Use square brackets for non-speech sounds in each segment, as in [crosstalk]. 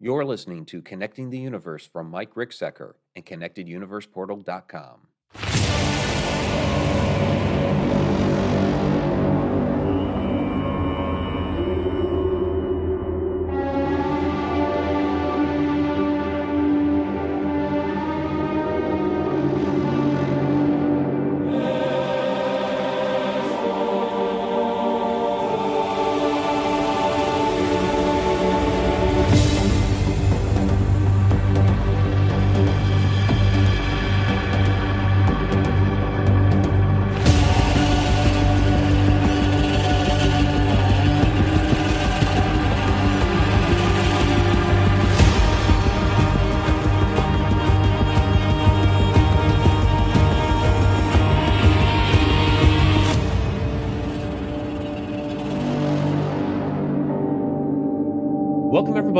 You're listening to Connecting the Universe from Mike Ricksecker and ConnectedUniversePortal.com.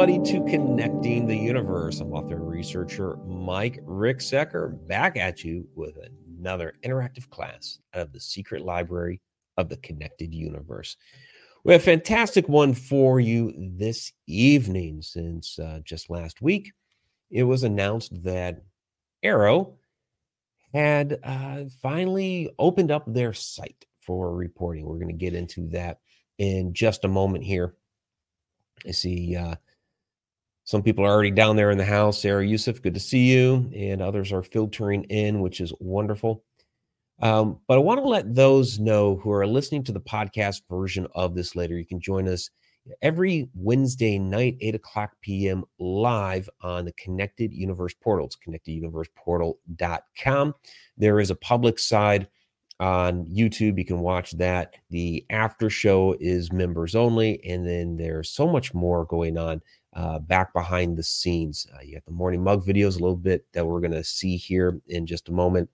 everybody, to Connecting the Universe. I'm author and researcher Mike Ricksecker back at you with another interactive class out of the secret library of the Connected Universe. We have a fantastic one for you this evening since uh, just last week it was announced that AARO had uh, finally opened up their site for reporting. We're going to get into that in just a moment here. I see uh, some people are already down there in the house. Sarah Yusuf, good to see you. And others are filtering in, which is wonderful. Um, but I want to let those know who are listening to the podcast version of this later. You can join us every Wednesday night, 8 o'clock p.m., live on the Connected Universe portal. It's connecteduniverseportal.com. There is a public side on YouTube. You can watch that. The after show is members only, and then there's so much more going on uh, back behind the scenes. Uh, you got the morning mug videos a little bit that we're going to see here in just a moment.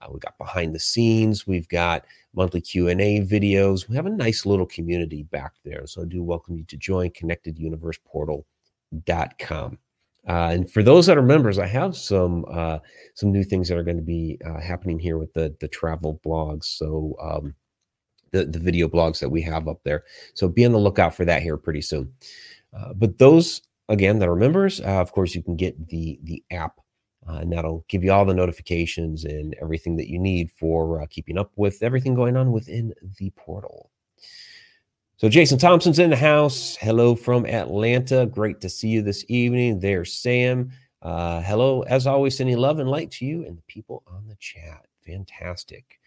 Uh, we got behind the scenes. We've got monthly Q and A videos. We have a nice little community back there. So I do welcome you to join ConnectedUniversePortal.com. Uh, and for those that are members, I have some uh, some new things that are going to be uh, happening here with the the travel blogs. So um, the the video blogs that we have up there. So be on the lookout for that here pretty soon. Uh, but those again that are members, uh, of course, you can get the the app, uh, and that'll give you all the notifications and everything that you need for keeping up with everything going on within the portal. So Jason Thompson's in the house. Hello from Atlanta. Great to see you this evening. There's Sam. Uh, hello, as always, sending love and light to you and the people on the chat. Fantastic.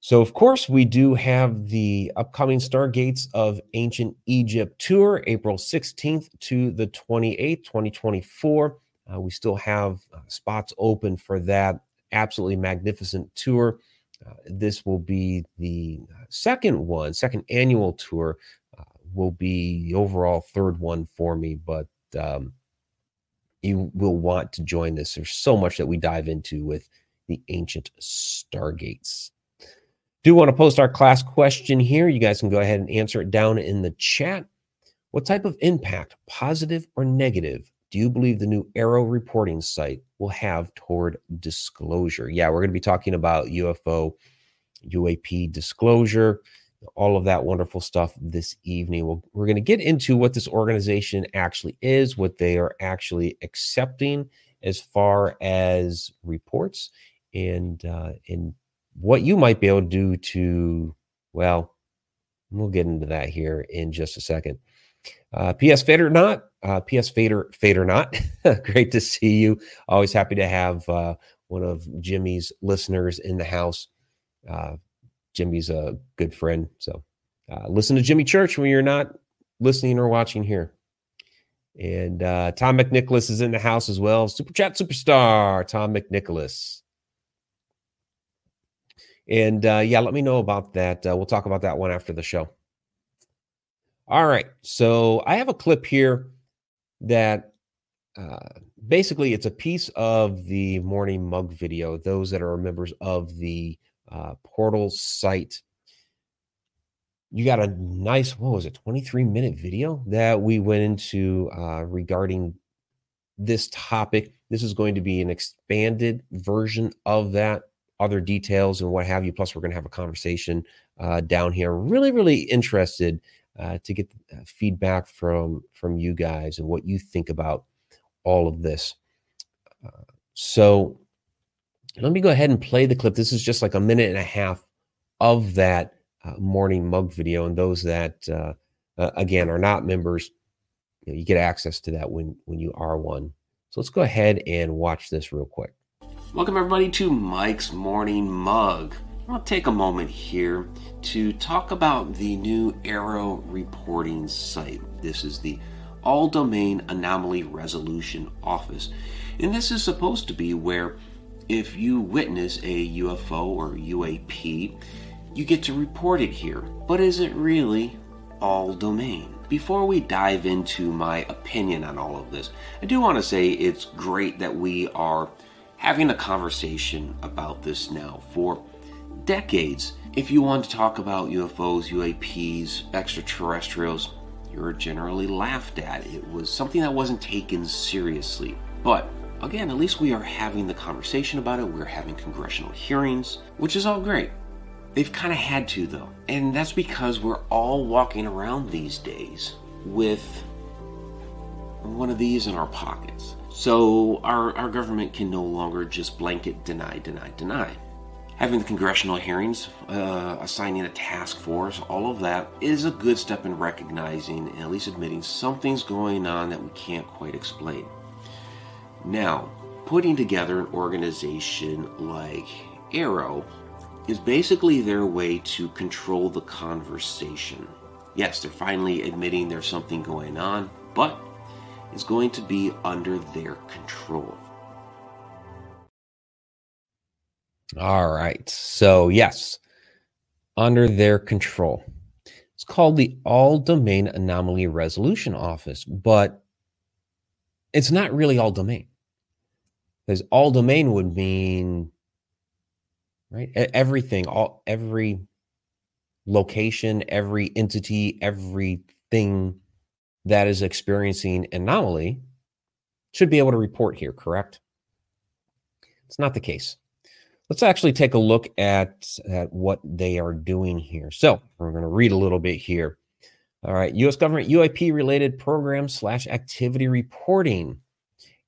So, of course, we do have the upcoming Stargates of Ancient Egypt tour, April 16th to the 28th, 2024. Uh, we still have uh, spots open for that absolutely magnificent tour. This will be the uh, second one, second annual tour. Uh, will be the overall third one for me, but um, you will want to join this. There's so much that we dive into with the ancient stargates. Do want to post our class question here? You guys can go ahead and answer it down in the chat. What type of impact, positive or negative, do you believe the new AARO reporting site will have toward disclosure? Yeah, we're going to be talking about UFO, UAP disclosure, all of that wonderful stuff this evening. we we are going to get into what this organization actually is, what they are actually accepting as far as reports, and uh, and what you might be able to do to, well, we'll get into that here in just a second. Uh, PS Fader or not, uh, PS Fader Fader not. [laughs] Great to see you. Always happy to have uh, one of Jimmy's listeners in the house. Uh, Jimmy's a good friend, so uh, listen to Jimmy Church when you're not listening or watching here. And uh, Tom McNicholas is in the house as well. Super chat superstar Tom McNicholas. And yeah, let me know about that. We'll talk about that one after the show. All right. So I have a clip here that uh, basically it's a piece of the morning mug video. Those that are members of the uh, portal site. You got a nice, what was it, 23 minute video that we went into uh, regarding this topic. This is going to be an expanded version of that, other details and what have you. Plus, we're going to have a conversation uh, down here. Really, really interested uh, to get uh, feedback from from you guys and what you think about all of this. Uh, so let me go ahead and play the clip. This is just like a minute and a half of that uh, morning mug video, and those that uh, uh, again are not members, you, know, you get access to that when when you are one. So let's go ahead and watch this real quick. Welcome everybody to Mike's Morning Mug. I'll take a moment here to talk about the new AARO reporting site. This is the All Domain Anomaly Resolution Office. And this is supposed to be where if you witness a UFO or UAP, you get to report it here. But is it really all domain? Before we dive into my opinion on all of this, I do want to say it's great that we are having a conversation about this now. For decades, if you want to talk about UFOs, UAPs, extraterrestrials, you're generally laughed at. It was something that wasn't taken seriously. But again, at least we are having the conversation about it. We're having congressional hearings, which is all great. They've kind of had to, though. And that's because we're all walking around these days with one of these in our pockets. So our, our government can no longer just blanket deny, deny, deny. Having the congressional hearings, uh, assigning a task force, all of that is a good step in recognizing and at least admitting something's going on that we can't quite explain. Now, putting together an organization like AARO is basically their way to control the conversation. Yes, they're finally admitting there's something going on, but it's going to be under their control. All right. So, yes, under their control. It's called the All Domain Anomaly Resolution Office, but it's not really all domain. Because all domain would mean right everything all every location every entity everything that is experiencing anomaly should be able to report here correct it's not the case let's actually take a look at, at what they are doing here so we're going to read a little bit here all right u.s government uap related program slash activity reporting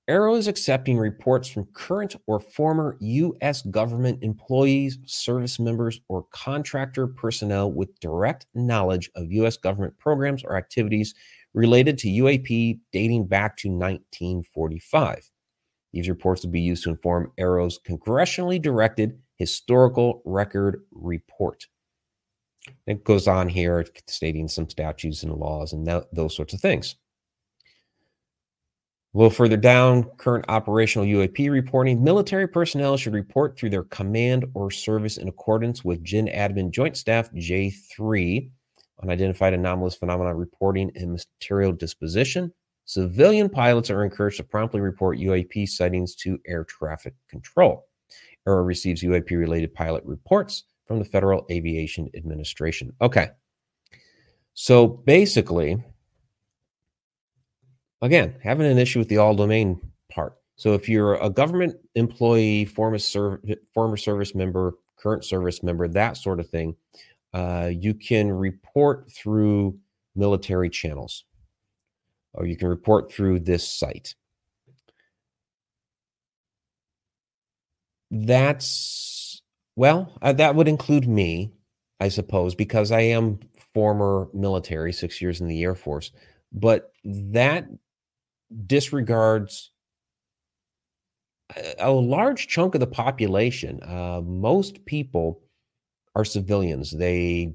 AARO is accepting reports from current or former U.S. government employees, service members, or contractor personnel with direct knowledge of U.S. government programs or activities related to UAP dating back to 1945. These reports will be used to inform AARO's congressionally directed historical record report. It goes on here stating some statutes and laws and that, those sorts of things. A little further down, current operational UAP reporting. Military personnel should report through their command or service in accordance with GEN Admin Joint Staff J3 unidentified anomalous phenomena reporting and material disposition. Civilian pilots are encouraged to promptly report UAP sightings to air traffic control. AARO receives UAP related pilot reports from the Federal Aviation Administration. Okay. So basically, again, having an issue with the all domain part. So if you're a government employee, former, serv- former service member, current service member, that sort of thing, uh, you can report through military channels or you can report through this site. That's, well, uh, that would include me, I suppose, because I am former military, six years in the Air Force. But that disregards a, large chunk of the population. Uh, most people are civilians. They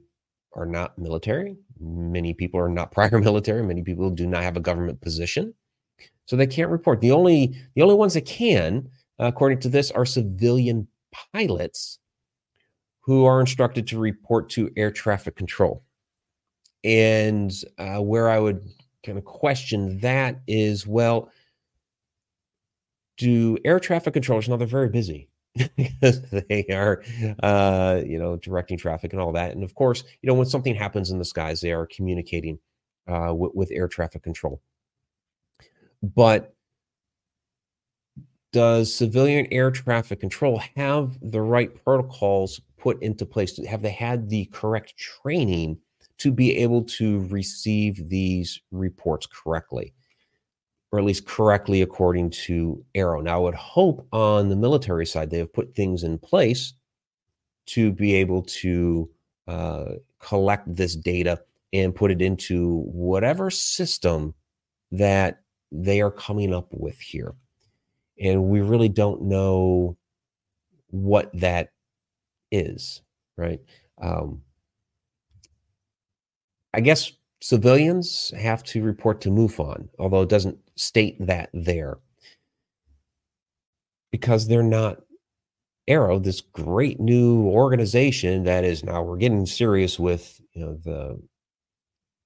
are not military. Many people are not [laughs] prior military. Many people do not have a government position, so they can't report. The only the only ones that can, according to this, are civilian pilots who are instructed to report to air traffic control. And uh, where I would kind of question that is well, do air traffic controllers now they're very busy [laughs] because they are, uh, you know, directing traffic and all that. And of course, you know, when something happens in the skies, they are communicating uh, with, with air traffic control. But does civilian air traffic control have the right protocols put into place? Have they had the correct training to be able to receive these reports correctly, or at least correctly according to AARO. Now, I would hope on the military side they have put things in place to be able to uh, collect this data and put it into whatever system that they are coming up with here. And we really don't know what that is, right? Um, I guess civilians have to report to MUFON, although it doesn't state that there because they're not AARO, this great new organization that is now we're getting serious with you know the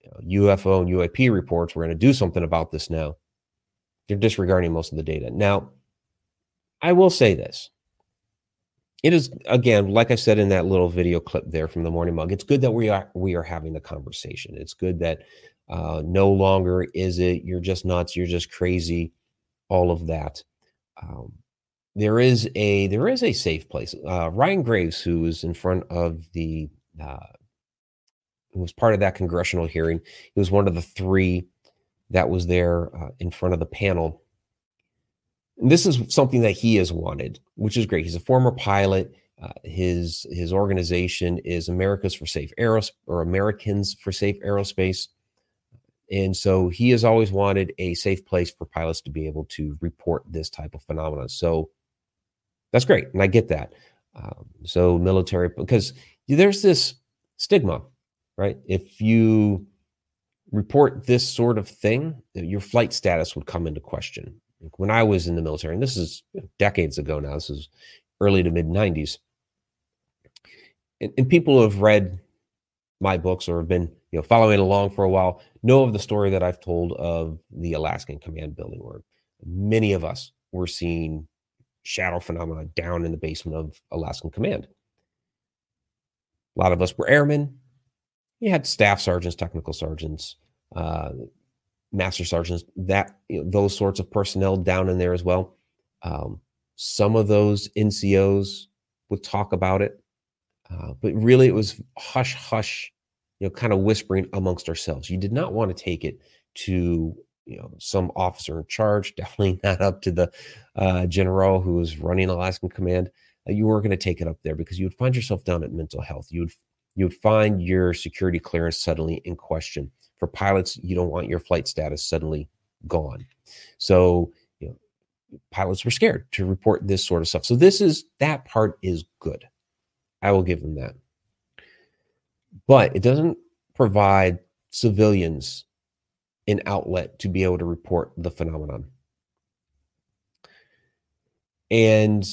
you know, UFO and UAP reports. We're going to do something about this now. They're disregarding most of the data. Now, I will say this. It is again, like I said in that little video clip there from the morning mug. It's good that we are we are having the conversation. It's good that uh, no longer is it you're just nuts, you're just crazy, all of that. Um, there is a there is a safe place. Uh, Ryan Graves, who was in front of the uh, who was part of that congressional hearing, he was one of the three that was there uh, in front of the panel. And this is something that he has wanted, which is great. He's a former pilot. Uh, his his organization is Americas for Safe Aeros or Americans for Safe Aerospace. And so he has always wanted a safe place for pilots to be able to report this type of phenomenon. So that's great. And I get that. Um, so military, because there's this stigma, right? If you report this sort of thing, your flight status would come into question. When I was in the military, and this is decades ago now, this is early to mid 90s, and, and people who have read my books or have been you know following along for a while know of the story that I've told of the Alaskan Command building, where many of us were seeing shadow phenomena down in the basement of Alaskan Command. A lot of us were airmen. You had staff sergeants, technical sergeants, uh, master sergeants, that you know, those sorts of personnel down in there as well. Um, some of those NCOs would talk about it, uh, but really it was hush hush, you know, kind of whispering amongst ourselves. You did not want to take it to you know some officer in charge. [laughs] Definitely not up to the uh, general who was running Alaskan Command. Uh, you weren't going to take it up there because you would find yourself down at mental health. You would you would find your security clearance suddenly in question for pilots, you don't want your flight status suddenly gone. So, you know, pilots were scared to report this sort of stuff. So this is that part is good. I will give them that. But it doesn't provide civilians an outlet to be able to report the phenomenon. And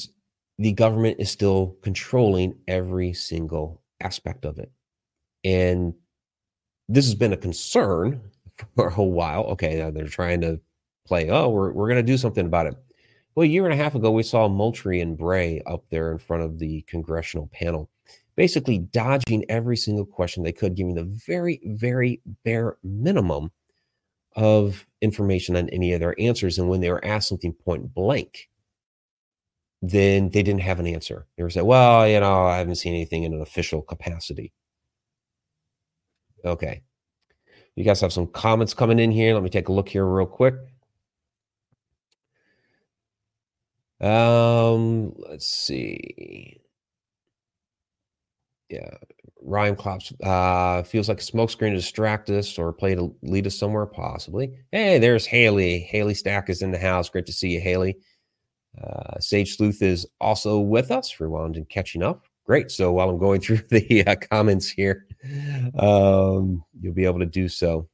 the government is still controlling every single aspect of it. And this has been a concern for a while. Okay, uh, they're trying to play, oh, we're, we're going to do something about it. Well, a year and a half ago, we saw Moultrie and Bray up there in front of the congressional panel, basically dodging every single question they could, giving the very, very bare minimum of information on any of their answers. And when they were asked something point blank, then they didn't have an answer. They were saying, well, you know, I haven't seen anything in an official capacity. Okay. You guys have some comments coming in here. Let me take a look here real quick. Um, let's see. Yeah, Ryan Klops uh, feels like a smokescreen to distract us or play to lead us somewhere, possibly. Hey, there's Haley. Haley Stack is in the house. Great to see you, Haley. Uh, Sage Sleuth is also with us, rewound and catching up. Great. So while I'm going through [laughs] the uh, comments here, um, you'll be able to do so.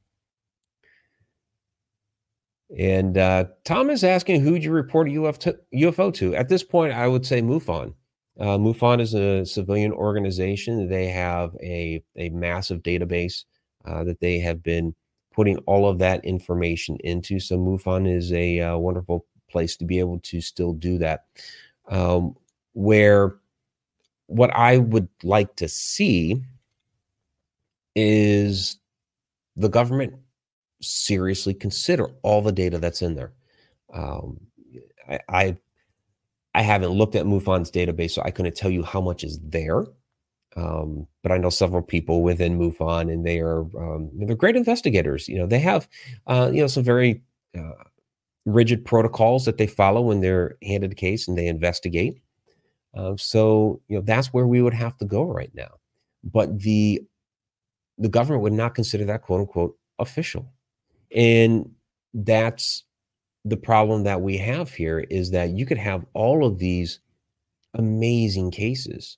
And uh, Tom is asking who'd you report a UFO to? At this point, I would say MUFON. Uh, MUFON is a civilian organization. They have a, a massive database uh, that they have been putting all of that information into. So MUFON is a uh, wonderful place to be able to still do that. Um, where what I would like to see is the government seriously consider all the data that's in there. Um, I, I, I haven't looked at MUFON's database, so I couldn't tell you how much is there. Um, but I know several people within MUFON, and they are um, they're great investigators. You know, they have uh, you know some very uh, rigid protocols that they follow when they're handed a case and they investigate. Uh, so you know that's where we would have to go right now. But the the government would not consider that quote unquote official, and that's the problem that we have here is that you could have all of these amazing cases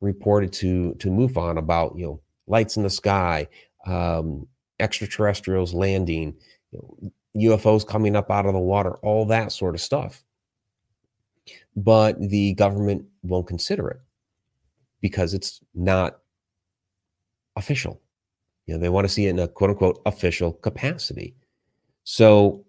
reported to to MUFON about you know lights in the sky, um, extraterrestrials landing, you know, UFOs coming up out of the water, all that sort of stuff. But the government won't consider it because it's not official. You know, they want to see it in a quote unquote official capacity. So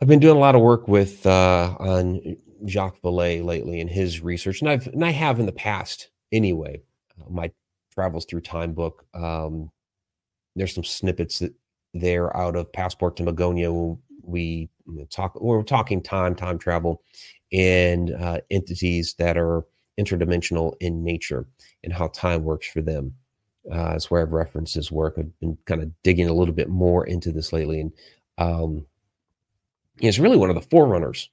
I've been doing a lot of work with uh, on Jacques Vallée lately in his research, and I've and I have in the past anyway. Uh, my travels through time book. Um, there's some snippets that there out of Passport to Magonia. We talk. We're talking time, time travel, and uh, entities that are interdimensional in nature and how time works for them. Uh, that's where I've referenced his work. I've been kind of digging a little bit more into this lately, and um, is really one of the forerunners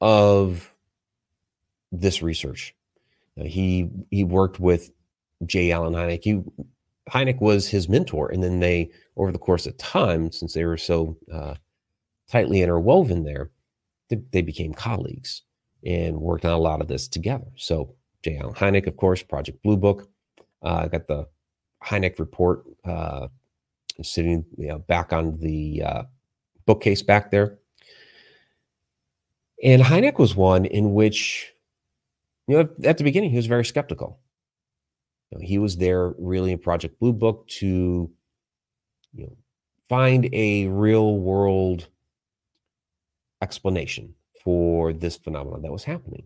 of this research. Uh, he he worked with J. Allen Hynek. He, Hynek was his mentor, and then they, over the course of time, since they were so uh, tightly interwoven there, they, they, became colleagues and worked on a lot of this together. So J. Allen Hynek, of course, Project Blue Book. Uh, I got the Hynek report uh, sitting you know, back on the uh, bookcase back there. And Hynek was one in which, you know, at the beginning, he was very skeptical. You know, he was there really in Project Blue Book to, you know, find a real world explanation for this phenomenon that was happening.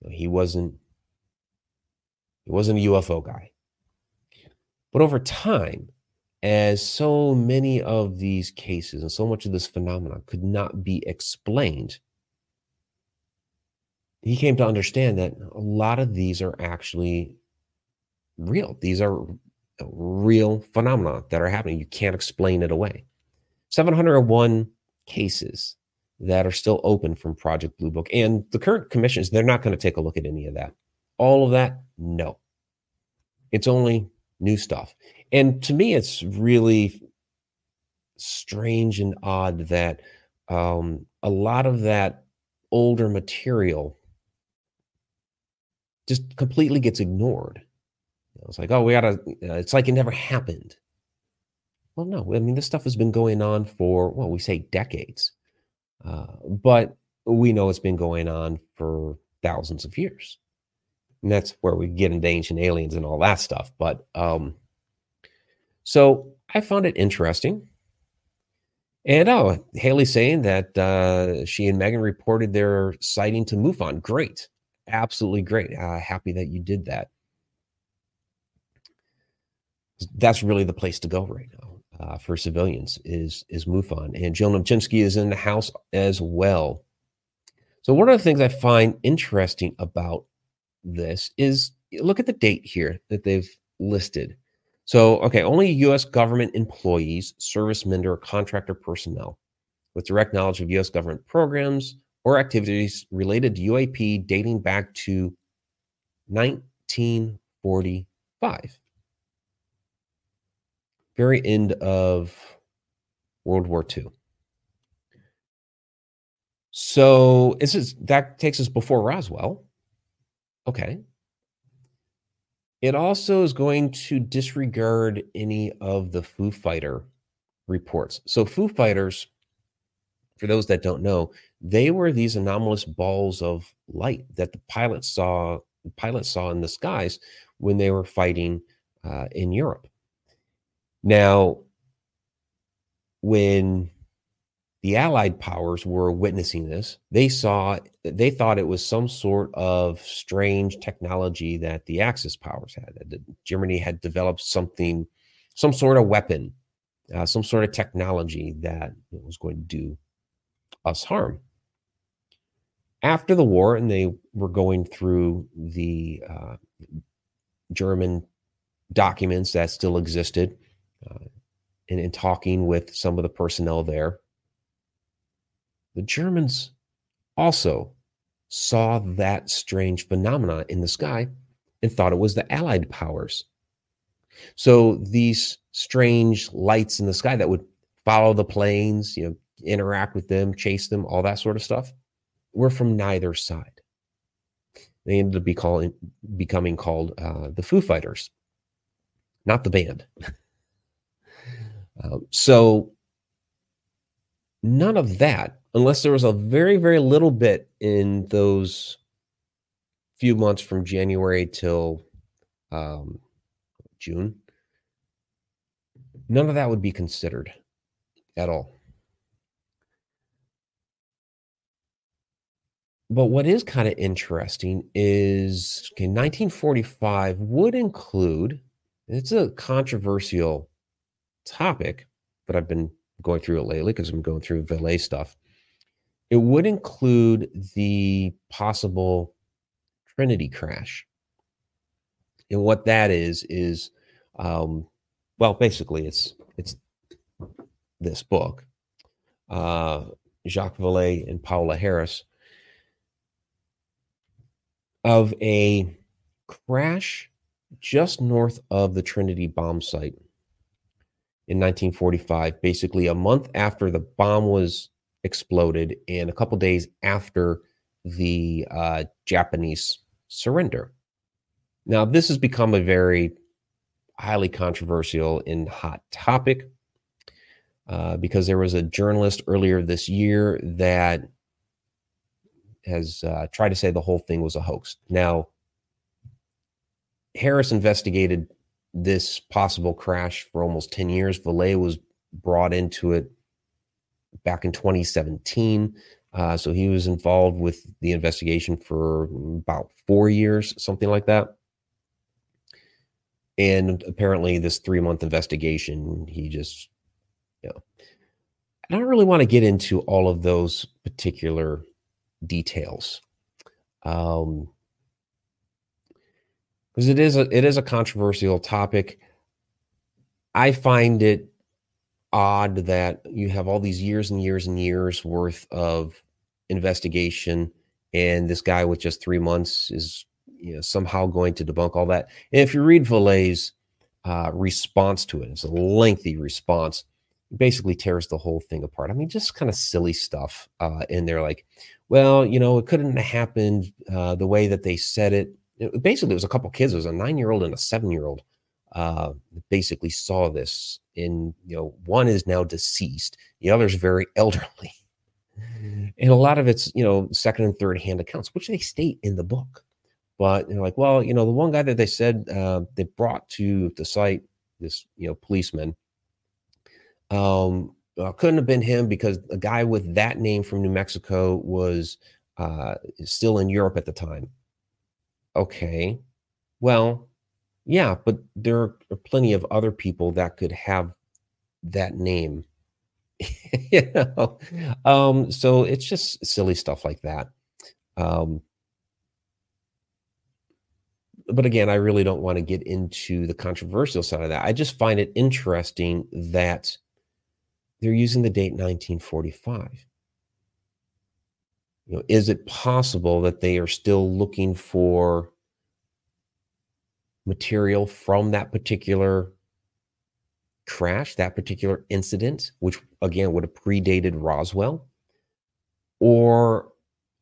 You know, he wasn't he wasn't a UFO guy. But over time, as so many of these cases and so much of this phenomenon could not be explained he came to understand that a lot of these are actually real. These are real phenomena that are happening. You can't explain it away. 701 cases that are still open from Project Blue Book. And the current commissions, they're not going to take a look at any of that. All of that, no. It's only new stuff. And to me, it's really strange and odd that um, a lot of that older material just completely gets ignored. It's like, oh, we gotta. Uh, it's like it never happened. Well, no. I mean, this stuff has been going on for well, we say decades, uh, but we know it's been going on for thousands of years, and that's where we get into ancient aliens and all that stuff. But um, so I found it interesting. And oh, Haley saying that uh, she and Megan reported their sighting to MUFON. Great absolutely great. Uh, happy that you did that. That's really the place to go right now uh, for civilians is is MUFON. And Jill Novchinsky is in the house as well. So one of the things I find interesting about this is look at the date here that they've listed. So, okay, only U.S. government employees, servicemen, or contractor personnel with direct knowledge of U.S. government programs, or activities related to UAP dating back to 1945. Very end of World War II. So this is that takes us before Roswell. Okay. It also is going to disregard any of the Foo Fighter reports. So Foo Fighters, for those that don't know, they were these anomalous balls of light that the pilots saw pilots saw in the skies when they were fighting uh, in Europe. Now, when the Allied powers were witnessing this, they saw they thought it was some sort of strange technology that the Axis powers had. That Germany had developed something, some sort of weapon, uh, some sort of technology that was going to do us harm. after the war, and they were going through the uh, German documents that still existed uh, and, and talking with some of the personnel there, the Germans also saw that strange phenomenon in the sky and thought it was the Allied powers. So these strange lights in the sky that would follow the planes, you know, interact with them, chase them, all that sort of stuff, were from neither side. They ended up be calling, becoming called uh, the Foo Fighters, not the band. [laughs] uh, so none of that, unless there was a very, very little bit in those few months from January till um, June, none of that would be considered at all. But what is kind of interesting is okay, 1945 would include, it's a controversial topic, but I've been going through it lately because I'm going through Vallée stuff. It would include the possible Trinity crash. And what that is, is, um, well, basically, it's it's this book, uh, Jacques Vallée and Paola Harris of a crash just north of the Trinity bomb site in 1945, basically a month after the bomb was exploded and a couple days after the uh, Japanese surrender. Now, this has become a very highly controversial and hot topic uh, because there was a journalist earlier this year that has uh, tried to say the whole thing was a hoax. Now, Harris investigated this possible crash for almost 10 years. Vallée was brought into it back in 2017. Uh, so he was involved with the investigation for about four years, something like that. And apparently, this three month investigation, he just, you know, I don't really want to get into all of those particular details. Um, because it is a it is a controversial topic. I find it odd that you have all these years and years and years worth of investigation, and this guy with just three months is you know somehow going to debunk all that. And if you read Vallée's uh, response to it, it's a lengthy response. Basically tears the whole thing apart. I mean, just kind of silly stuff uh, in there, like, well, you know, it couldn't have happened uh, the way that they said it basically it was a couple kids. It was a nine year old and a seven year old. Uh, basically saw this in you know one is now deceased, the other is very [laughs] elderly, and a lot of it's you know second and third hand accounts, which they state in the book. But they're like, well, you know, the one guy that they said uh, they brought to the site, this you know policeman, um, well, couldn't have been him because a guy with that name from New Mexico was uh, still in Europe at the time. Okay. Well, yeah, but there are plenty of other people that could have that name. [laughs] you know? Um, so it's just silly stuff like that. Um, but again, I really don't want to get into the controversial side of that. I just find it interesting that they're using the date 1945 you know, is it possible that they are still looking for material from that particular crash, that particular incident, which again would have predated Roswell? Or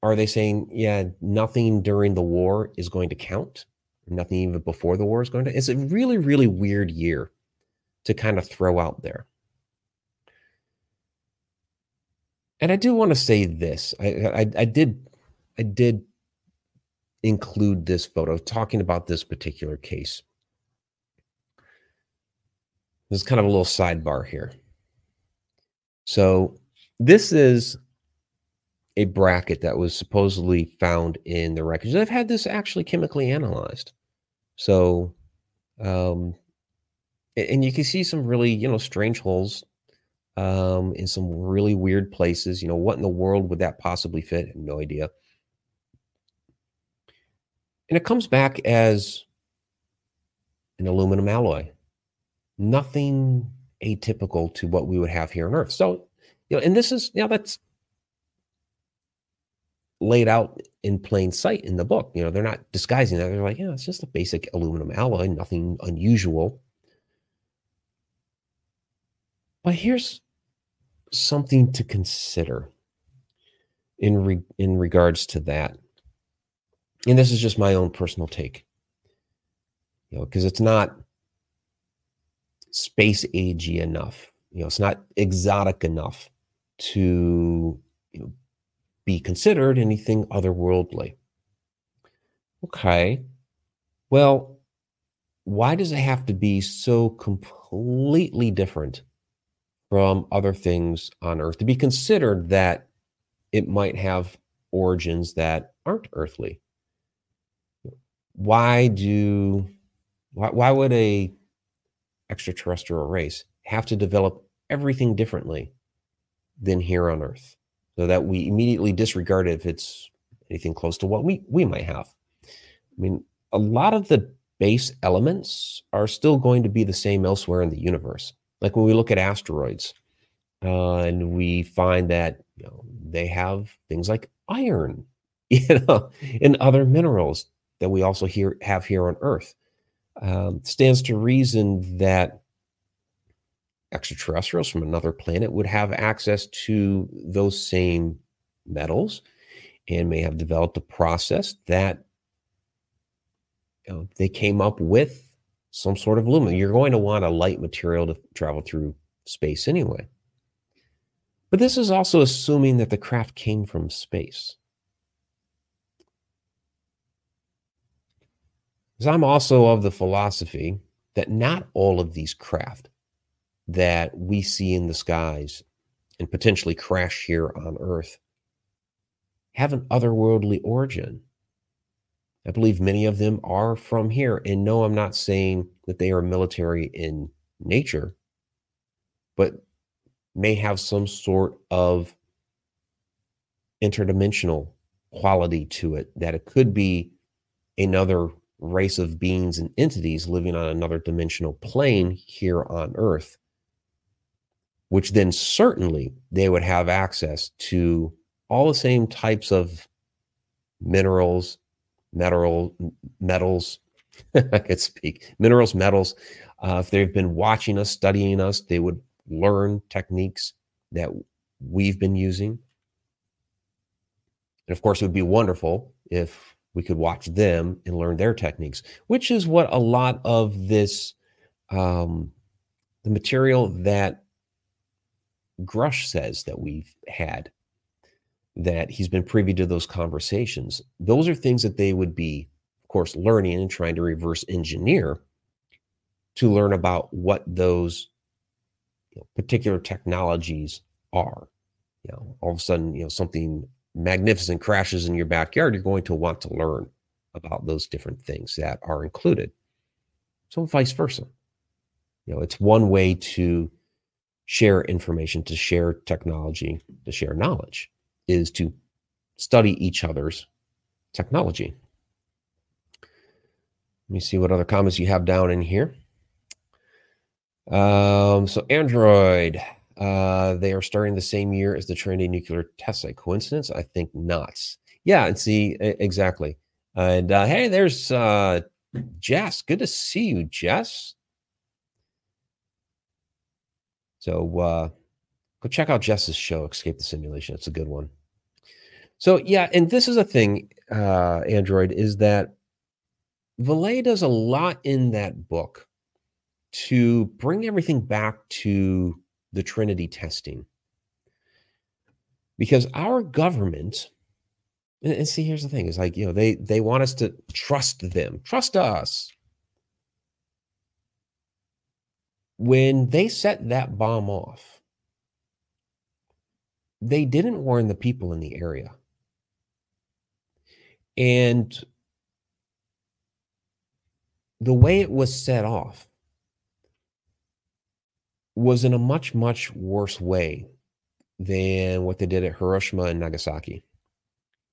are they saying, yeah, nothing during the war is going to count? Nothing even before the war is going to? It's a really, really weird year to kind of throw out there. And I do want to say this. I, I, I did I did include this photo talking about this particular case. There's kind of a little sidebar here. So this is a bracket that was supposedly found in the wreckage. I've had this actually chemically analyzed. So, um, and you can see some really, you know, strange holes um, in some really weird places. You know, what in the world would that possibly fit? no idea. And it comes back as an aluminum alloy. Nothing atypical to what we would have here on Earth. So, you know, and this is, you know, that's laid out in plain sight in the book. You know, they're not disguising that. They're like, yeah, it's just a basic aluminum alloy, nothing unusual. But here's something to consider in re- in regards to that. And this is just my own personal take. You know, because it's not space agey enough. You know, it's not exotic enough to you know, be considered anything otherworldly. Okay. Well, why does it have to be so completely different from other things on earth to be considered that it might have origins that aren't earthly. Why do why, why would a extraterrestrial race have to develop everything differently than here on earth so that we immediately disregard it if it's anything close to what we we might have? I mean a lot of the base elements are still going to be the same elsewhere in the universe like when we look at asteroids uh, and we find that you know, they have things like iron, [laughs] you know, and other minerals that we also here have here on Earth. Um, stands to reason that extraterrestrials from another planet would have access to those same metals and may have developed a process that you know, they came up with some sort of aluminum. You're going to want a light material to travel through space anyway. But this is also assuming that the craft came from space. Because I'm also of the philosophy that not all of these craft that we see in the skies and potentially crash here on Earth have an otherworldly origin. I believe many of them are from here. And no, I'm not saying that they are military in nature, but may have some sort of interdimensional quality to it, that it could be another race of beings and entities living on another dimensional plane here on Earth, which then certainly they would have access to all the same types of minerals, metal, metals. [laughs] I could speak minerals, metals. Uh, if they've been watching us, studying us, they would learn techniques that we've been using. And of course, it would be wonderful if we could watch them and learn their techniques, which is what a lot of this, um, the material that Grusch says that we've had, that he's been privy to those conversations. Those are things that they would be, of course, learning and trying to reverse engineer to learn about what those you know, particular technologies are. You know, all of a sudden, you know, something magnificent crashes in your backyard, you're going to want to learn about those different things that are included. So vice versa. You know, it's one way to share information, to share technology, to share knowledge, is to study each other's technology. Let me see what other comments you have down in here. Um, so Android, uh, they are starting the same year as the Trinity nuclear test site. Coincidence? I think not. Yeah, and see exactly. And uh, hey, there's uh, Jess. Good to see you, Jess. So uh, go check out Jess's show, Escape the Simulation. It's a good one. So yeah, and this is a thing, uh, Android, is that Vallée does a lot in that book to bring everything back to the Trinity testing. Because our government, and, see, here's the thing: is like you know they they want us to trust them, trust us. When they set that bomb off, they didn't warn the people in the area. And the way it was set off was in a much, much worse way than what they did at Hiroshima and Nagasaki.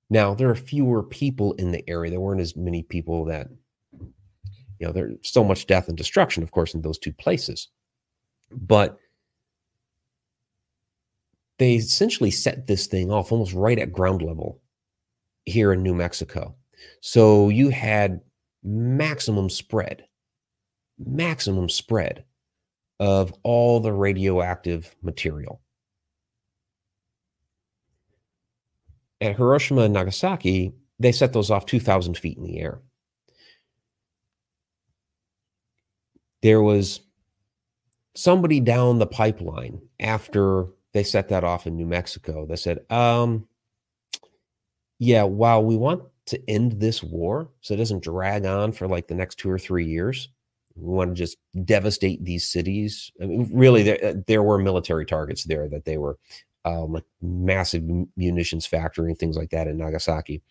Now, there are fewer people in the area. There weren't as many people that, you know, there's so much death and destruction, of course, in those two places. But they essentially set this thing off almost right at ground level here in New Mexico. So you had maximum spread, maximum spread of all the radioactive material. At Hiroshima and Nagasaki, they set those off 2,000 feet in the air. There was somebody down the pipeline after they set that off in New Mexico that said, um, yeah, while we want to end this war so it doesn't drag on for like the next two or three years, we want to just devastate these cities. I mean, really, there, uh, there were military targets there that they were um, like massive munitions factory and things like that in Nagasaki.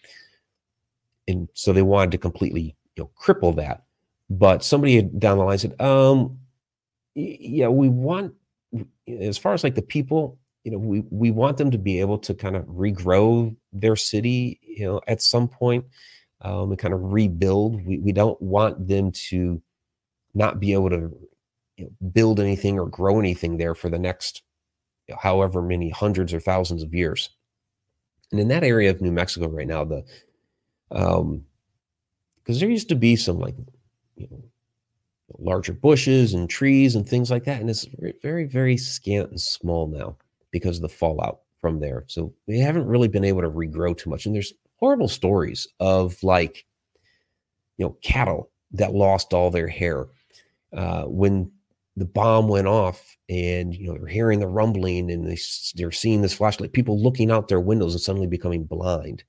And so they wanted to completely you know, cripple that. But somebody down the line said, um, yeah, we want, as far as like the people, you know, we, we want them to be able to kind of regrow their city, you know, at some point um, and kind of rebuild. We, we don't want them to not be able to you know, build anything or grow anything there for the next you know, however many hundreds or thousands of years. And in that area of New Mexico right now, the um, because there used to be some like you know larger bushes and trees and things like that, and it's very very scant and small now because of the fallout from there. So they haven't really been able to regrow too much. And there's horrible stories of like you know cattle that lost all their hair uh, when the bomb went off and you know they're hearing the rumbling and they, they're seeing this flashlight people looking out their windows and suddenly becoming blind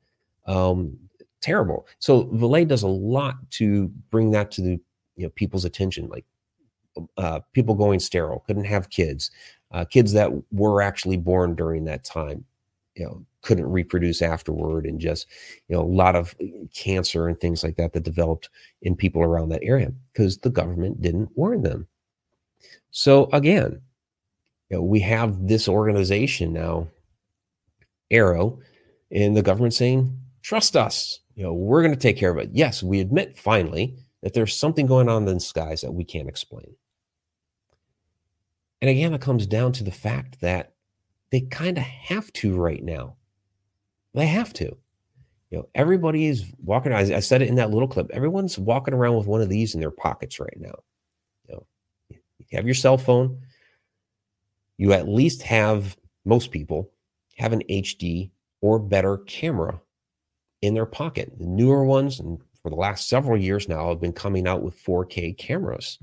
um, terrible so Vallée does a lot to bring that to the you know people's attention like uh, people going sterile couldn't have kids uh, kids that were actually born during that time you know couldn't reproduce afterward and just you know a lot of cancer and things like that that developed in people around that area because the government didn't warn them. So again you know, we have this organization now AARO and the government saying trust us. You know we're going to take care of it. Yes we admit finally that there's something going on in the skies that we can't explain and again it comes down to the fact that they kind of have to right now they have to. You know, everybody is walking. I, I said it in that little clip. Everyone's walking around with one of these in their pockets right now. You know, you have your cell phone. You at least have most people have an HD or better camera in their pocket. The newer ones, and for the last several years now, have been coming out with 4K cameras.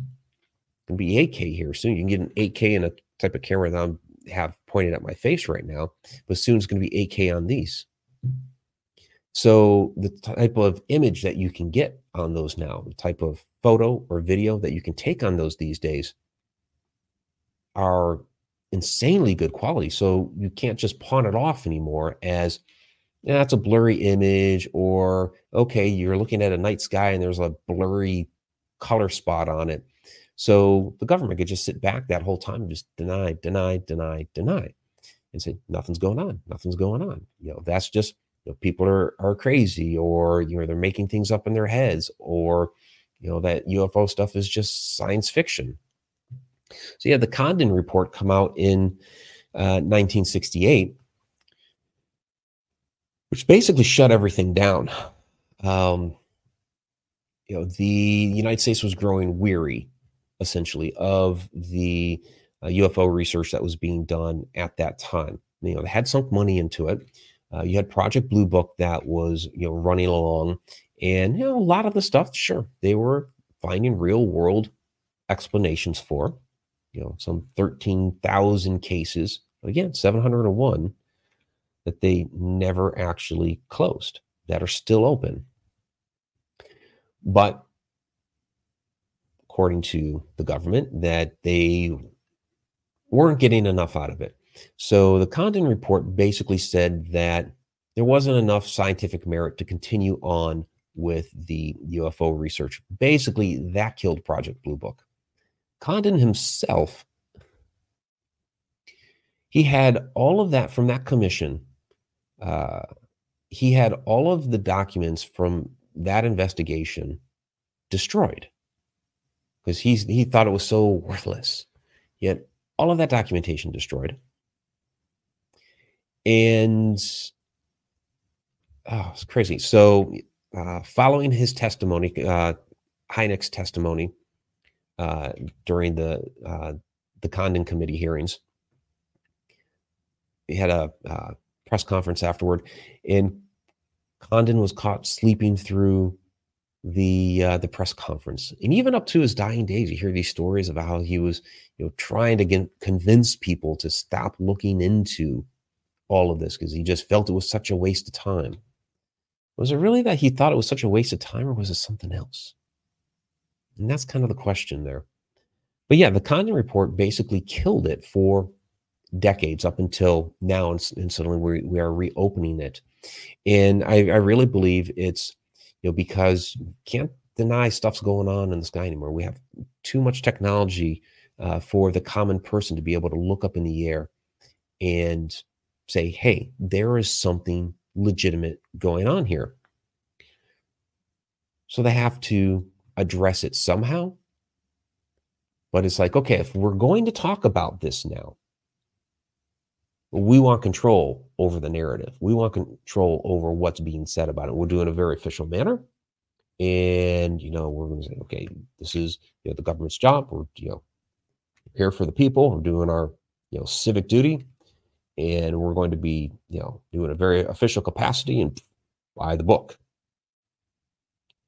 It can be 8K here soon. You can get an 8K in a type of camera that I'm have pointed at my face right now, but soon it's going to be 8K on these. So the type of image that you can get on those now, the type of photo or video that you can take on those these days are insanely good quality. So you can't just pawn it off anymore as that's a blurry image or okay, you're looking at a night sky and there's a blurry color spot on it. So the government could just sit back that whole time and just deny, deny, deny, deny and say nothing's going on, nothing's going on. You know, that's just you know, people are are crazy, or you know they're making things up in their heads, or you know that UFO stuff is just science fiction. So yeah, the Condon report come out in uh, 1968, which basically shut everything down. Um, you know, the United States was growing weary, essentially, of the uh, UFO research that was being done at that time. You know, they had sunk money into it. Uh, you had Project Blue Book that was you know running along, and you know a lot of the stuff, sure, they were finding real world explanations for. You know, some thirteen thousand cases, again, seven hundred and one that they never actually closed that are still open. But according to the government, that they weren't getting enough out of it. So the Condon report basically said that there wasn't enough scientific merit to continue on with the UFO research. Basically, that killed Project Blue Book. Condon himself, he had all of that from that commission. Uh, he had all of the documents from that investigation destroyed because he's he thought it was so worthless. Yet all of that documentation destroyed. And oh, it's crazy. So, uh, following his testimony, uh, Hynek's testimony uh, during the uh, the Condon committee hearings, he had a uh, press conference afterward, and Condon was caught sleeping through the uh, the press conference, and even up to his dying days, you hear these stories about how he was, you know, trying to get, convince people to stop looking into all of this because he just felt it was such a waste of time. Was it really that he thought it was such a waste of time, or was it something else? And that's kind of the question there. But yeah, the Condon report basically killed it for decades up until now, and, and suddenly we, we are reopening it. And I, I really believe it's you know because you can't deny stuff's going on in the sky anymore. We have too much technology uh, for the common person to be able to look up in the air and say, "Hey, there is something legitimate going on here." So they have to address it somehow. But it's like, okay, if we're going to talk about this now, we want control over the narrative. We want control over what's being said about it. We'll do it in a very official manner. And, you know, we're going to say, okay, this is, you know, the government's job. We're, you know, here for the people. We're doing our, you know, civic duty. And we're going to be, you know, doing a very official capacity and by the book.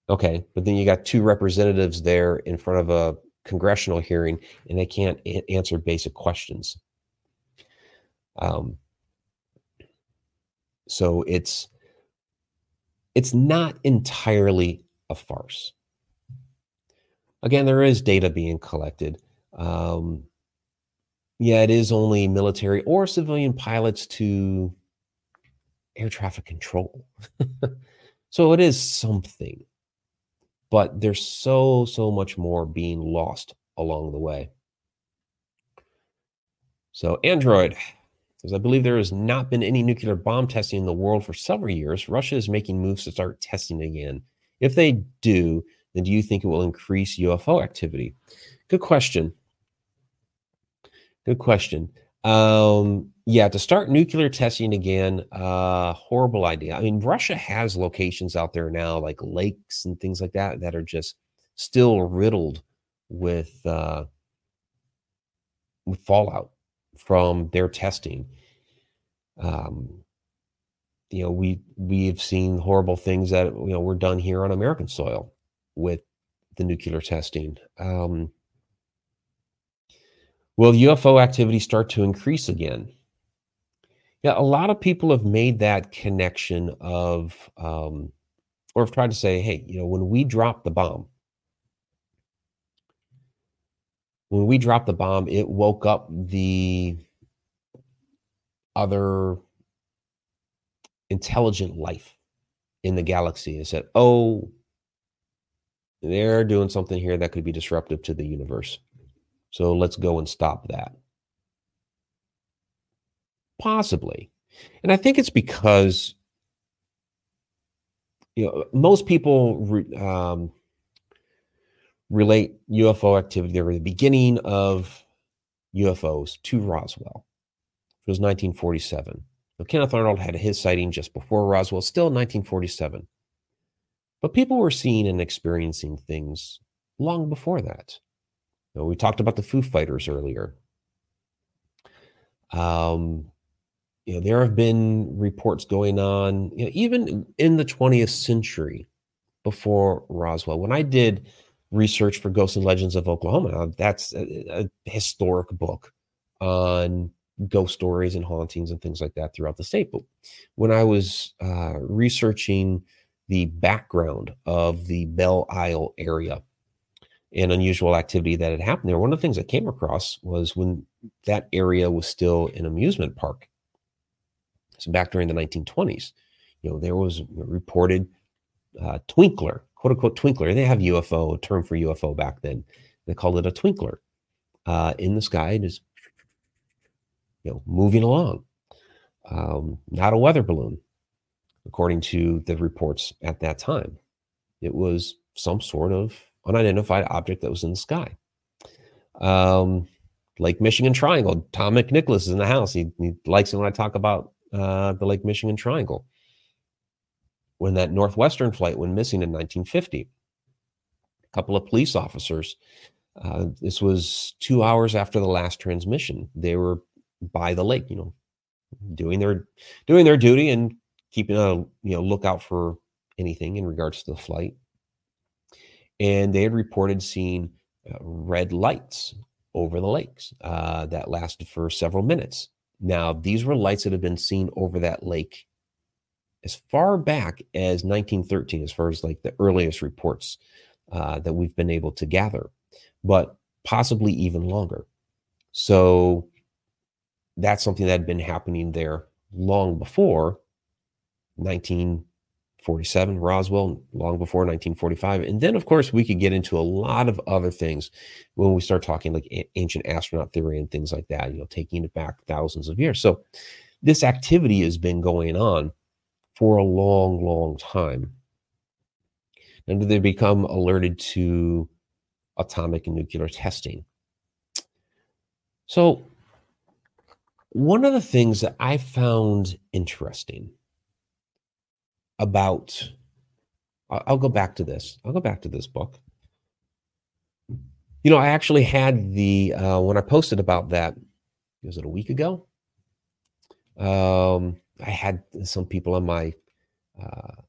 Okay. But then you got two representatives there in front of a congressional hearing and they can't a- answer basic questions. Um, so it's it's not entirely a farce. Again, there is data being collected. Um, yeah, it is only military or civilian pilots to air traffic control. [laughs] so it is something, but there's so, so much more being lost along the way. So, Android, I believe there has not been any nuclear bomb testing in the world for several years. Russia is making moves to start testing again. If they do, then do you think it will increase UFO activity? Good question. Good question. Um, yeah, to start nuclear testing again, uh, horrible idea. I mean, Russia has locations out there now, like lakes and things like that, that are just still riddled with uh, with fallout from their testing. Um, you know, we we've seen horrible things that you know were done here on American soil with the nuclear testing. Um, will UFO activity start to increase again? Yeah, a lot of people have made that connection of, um, or have tried to say, hey, you know, when we drop the bomb, when we dropped the bomb, it woke up the other intelligent life in the galaxy and said, oh, they're doing something here that could be disruptive to the universe. So let's go and stop that. Possibly. And I think it's because you know most people um, relate UFO activity or the beginning of UFOs to Roswell. It was 1947. Now, Kenneth Arnold had his sighting just before Roswell, still 1947. But people were seeing and experiencing things long before that. Know, we talked about the Foo Fighters earlier. Um, you know, there have been reports going on, you know, even in the 20th century before Roswell. When I did research for Ghosts and Legends of Oklahoma. That's a, a, historic book on ghost stories and hauntings and things like that throughout the state. But when I was uh, researching the background of the Belle Isle area and unusual activity that had happened there, one of the things I came across was when that area was still an amusement park. So back during the 1920s, you know, there was reported uh, twinkler quote unquote twinkler. They have UFO, term for UFO back then. They called it a twinkler uh, in the sky and is you know moving along. Um, not a weather balloon. according to the reports at that time. It was some sort of unidentified object that was in the sky. Um, Lake Michigan Triangle. Tom McNicholas is in the house. He, he likes it when I talk about uh, the Lake Michigan Triangle. When that Northwestern flight went missing in 1950, a couple of police officers. Uh, this was two hours after the last transmission. They were by the lake, you know, doing their doing their duty and keeping a you know lookout for anything in regards to the flight. And they had reported seeing uh, red lights over the lakes uh, that lasted for several minutes. Now, these were lights that had been seen over that lake as far back as 1913, as far as like the earliest reports uh, that we've been able to gather, but possibly even longer. So that's something that had been happening there long before 1947, Roswell, long before 1945. And then, of course, we could get into a lot of other things when we start talking like ancient astronaut theory and things like that, you know, taking it back thousands of years. So, this activity has been going on for a long, long time. And they become alerted to atomic and nuclear testing. So, one of the things that I found interesting about I'll go back to this. I'll go back to this book. You know, I actually had the uh, when I posted about that. Was it a week ago? Um, I had some people on my uh,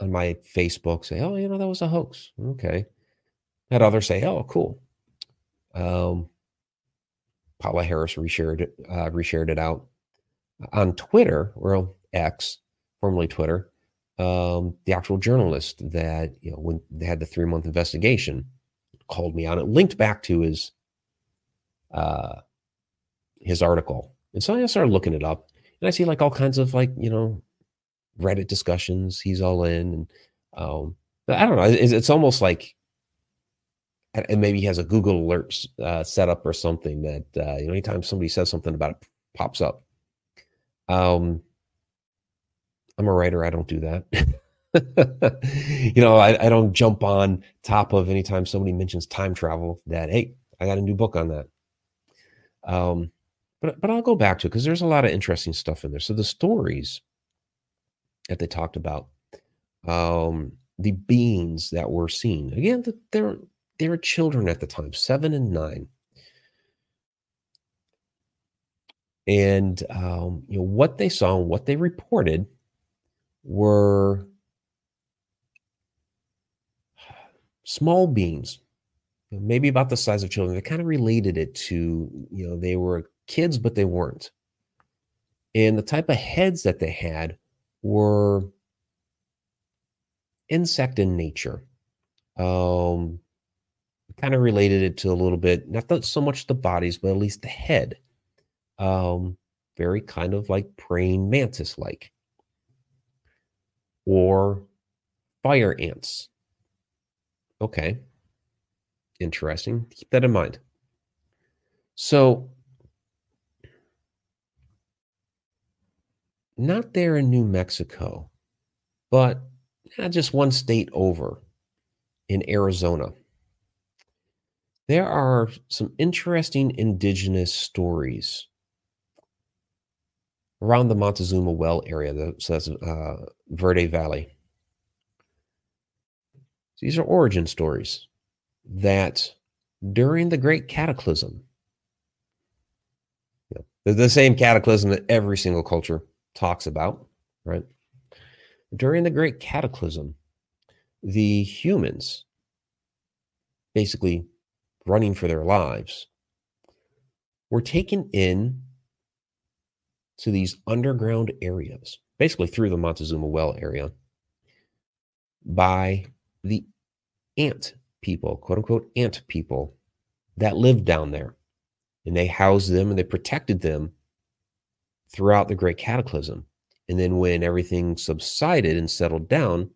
on my Facebook say, "Oh, you know, that was a hoax." Okay. Had others say, "Oh, cool." Um, Paola Harris reshared it, uh, reshared it out on Twitter or X formerly Twitter, um, the actual journalist that you know when they had the three month investigation called me on it, linked back to his uh, his article, and so I started looking it up, and I see like all kinds of like you know Reddit discussions. He's all in, and um, I don't know. It's, it's almost like and maybe he has a Google alerts uh, set up or something that uh, you know anytime somebody says something about it pops up. Um, I'm a writer. I don't do that. [laughs] you know, I, I don't jump on top of anytime somebody mentions time travel that, hey, I got a new book on that. Um, but but I'll go back to it because there's a lot of interesting stuff in there. So the stories that they talked about, um, the beings that were seen again, they're they were children at the time, seven and nine. And um, you know what they saw, and what they reported were small beings, maybe about the size of children. They kind of related it to, you know, they were kids, but they weren't. And the type of heads that they had were insect in nature. Um, kind of related it to a little bit, not so much the bodies, but at least the head. Um, very kind of like praying mantis like or fire ants. Okay. Interesting. Keep that in mind. So, not there in New Mexico, but just one state over in Arizona. There are some interesting indigenous stories around the Montezuma Well area. So that's uh, Verde Valley. These are origin stories that during the Great Cataclysm, you know, the same cataclysm that every single culture talks about, right? During the Great Cataclysm, the humans, basically running for their lives, were taken in to these underground areas, basically through the Montezuma Well area, by the ant people, quote unquote, ant people that lived down there. And they housed them and they protected them throughout the Great Cataclysm. And then when everything subsided and settled down,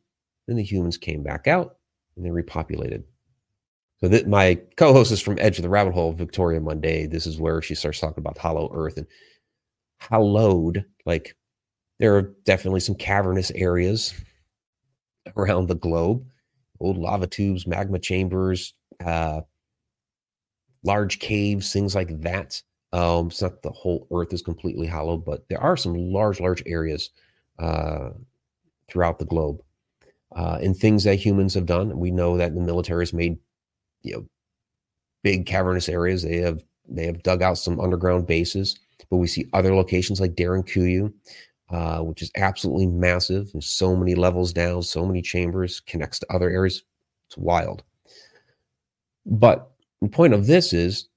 then the humans came back out and they repopulated. So that my co-host is from Edge of the Rabbit Hole, Victoria Monday. This is where she starts talking about hollow earth and hallowed, like There are definitely some cavernous areas around the globe, old lava tubes, magma chambers, uh, large caves, things like that. Um, it's not the whole Earth is completely hollow, but there are some large, large areas uh, throughout the globe. Uh, and things that humans have done. We know that the military has made, you know, big cavernous areas. They have they have dug out some underground bases, but we see other locations like Derinkuyu, uh, which is absolutely massive. There's so many levels down, so many chambers, connects to other areas. It's wild. But the point of this is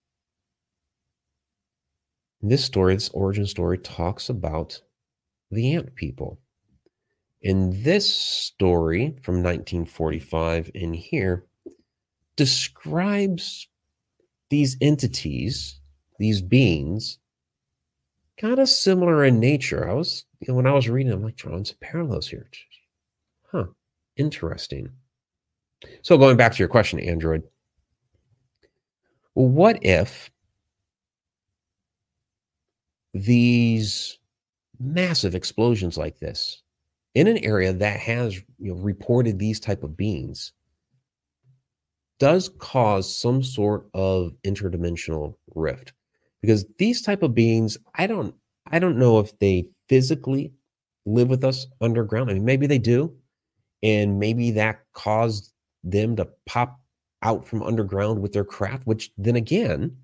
this story, this origin story, talks about the ant people. In this story from 1945 in here describes these entities, these beings, kind of similar in nature. I was, you know, when I was reading, I'm like, drawing some parallels here. Huh, interesting. So going back to your question, Android, what if these massive explosions like this in an area that has you know, reported these type of beings does cause some sort of interdimensional rift. Because these type of beings i don't i don't know if they physically live with us underground. I mean maybe they do and maybe that caused them to pop out from underground with their craft which then again